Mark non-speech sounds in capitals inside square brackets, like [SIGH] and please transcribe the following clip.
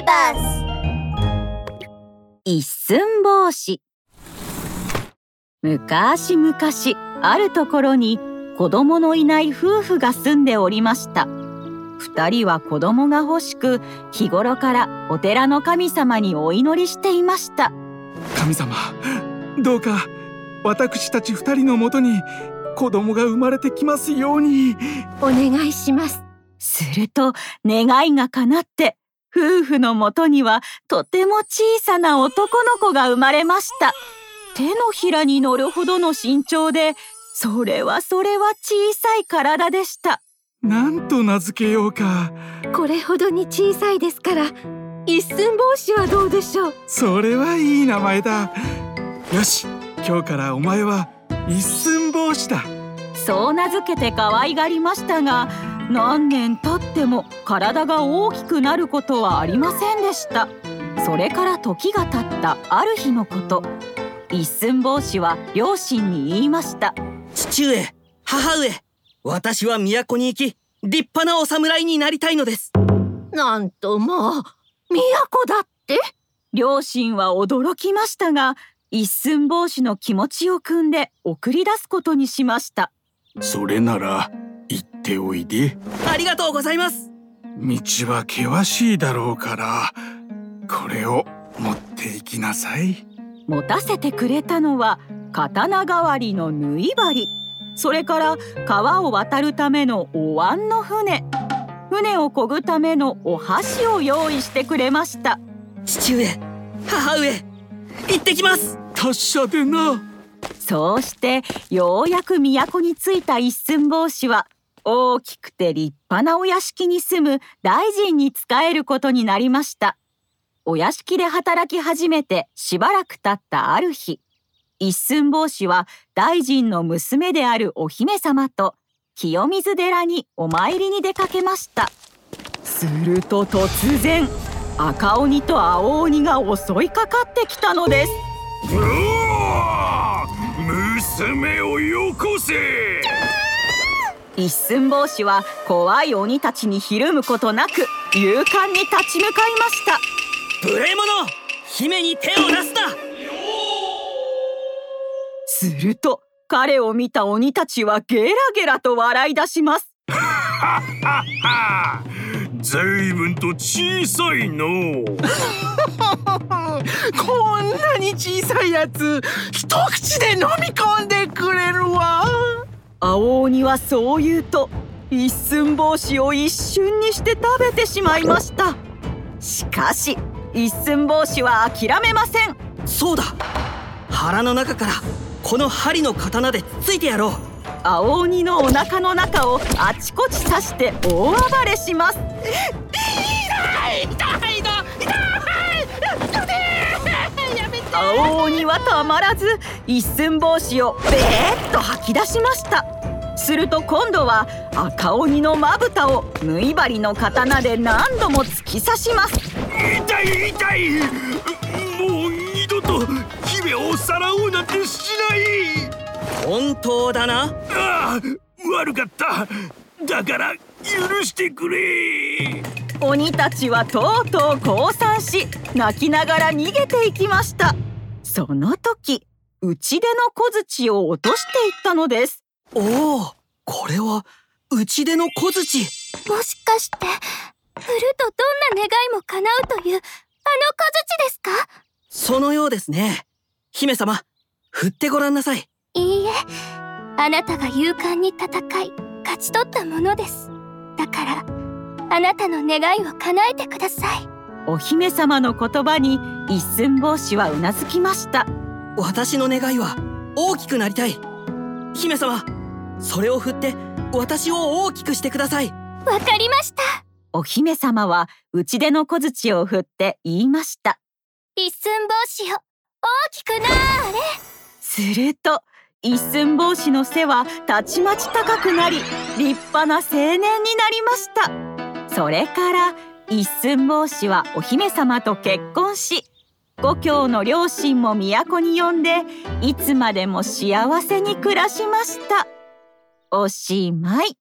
ビバス一寸法師。昔々あるところに子供のいない夫婦が住んでおりました。二人は子供が欲しく日頃からお寺の神様にお祈りしていました。神様どうか私たち二人のもとに子供が生まれてきますように。お願いします。すると願いが叶って夫婦のもとにはとても小さな男の子が生まれました。手のひらに乗るほどの身長でそれはそれは小さい体でした。なんと名付けようか。これほどに小さいですから一寸法師はどうでしょう？それはいい名前だ。よし今日からお前は一寸法師だ。そう名付けて可愛がりましたが何年経っても体が大きくなることはありませんでした。それから時が経ったある日のこと。一寸法師は両親に言いました。父上母上私は都に行き立派なお侍になりたいのです。なんともう都だって？両親は驚きましたが一寸法師の気持ちを汲んで送り出すことにしました。それなら行っておいで。ありがとうございます。道は険しいだろうからこれを持って行きなさい。持たせてくれたのは刀代わりの縫い針。それから川を渡るためのお椀の船。船を漕ぐためのお箸を用意してくれました。父上母上行ってきます。達者でな。そうしてようやく都に着いた一寸法師は大きくて立派なお屋敷に住む大臣に仕えることになりました。お屋敷で働き始めてしばらく経ったある日一寸法師は大臣の娘であるお姫様と清水寺にお参りに出かけました。すると突然赤鬼と青鬼が襲いかかってきたのです。娘をよこせ！一寸法師は怖い鬼たちにひるむことなく勇敢に立ち向かいました。無礼者姫に手を出すな。すると彼を見た鬼たちはゲラゲラと笑い出します。ずいぶんと小さいの [LAUGHS] こんなに小さいやつ一口で飲み込んでくれるわ青鬼はそう言うと一寸法師を一瞬にして食べてしまいました。しかし一寸法師は諦めません。そうだ。腹の中からこの針の刀でついてやろう。青鬼のお腹の中をあちこち刺して大暴れします青鬼はたまらず一寸法師をベーッと吐き出しました。すると今度は赤鬼のまぶたを縫い針の刀で何度も突き刺します。痛い痛い。もう二度と姫をさらおうなんてしない。本当だな。ああ悪かった。だから許してくれ。鬼たちはとうとう降参し泣きながら逃げていきましたその時内出の小槌を落としていったのです。おおこれは内出の小槌。もしかして振るとどんな願いも叶うというあの小槌ですか？そのようですね。姫様振ってごらんなさい。いいえ。あなたが勇敢に戦い勝ち取ったものです。だからあなたの願いを叶えてくださいお姫様の言葉に一寸法師はうなずきました。私の願いは大きくなりたい。姫様それを振って私を大きくしてください。わかりました。お姫様は内出の小槌を振って言いました。一寸法師よ大きくなーれ。すると一寸法師の背はたちまち高くなり立派な青年になりました。それから一寸法師はお姫様と結婚し故郷の両親も都に呼んでいつまでも幸せに暮らしました。おしまい。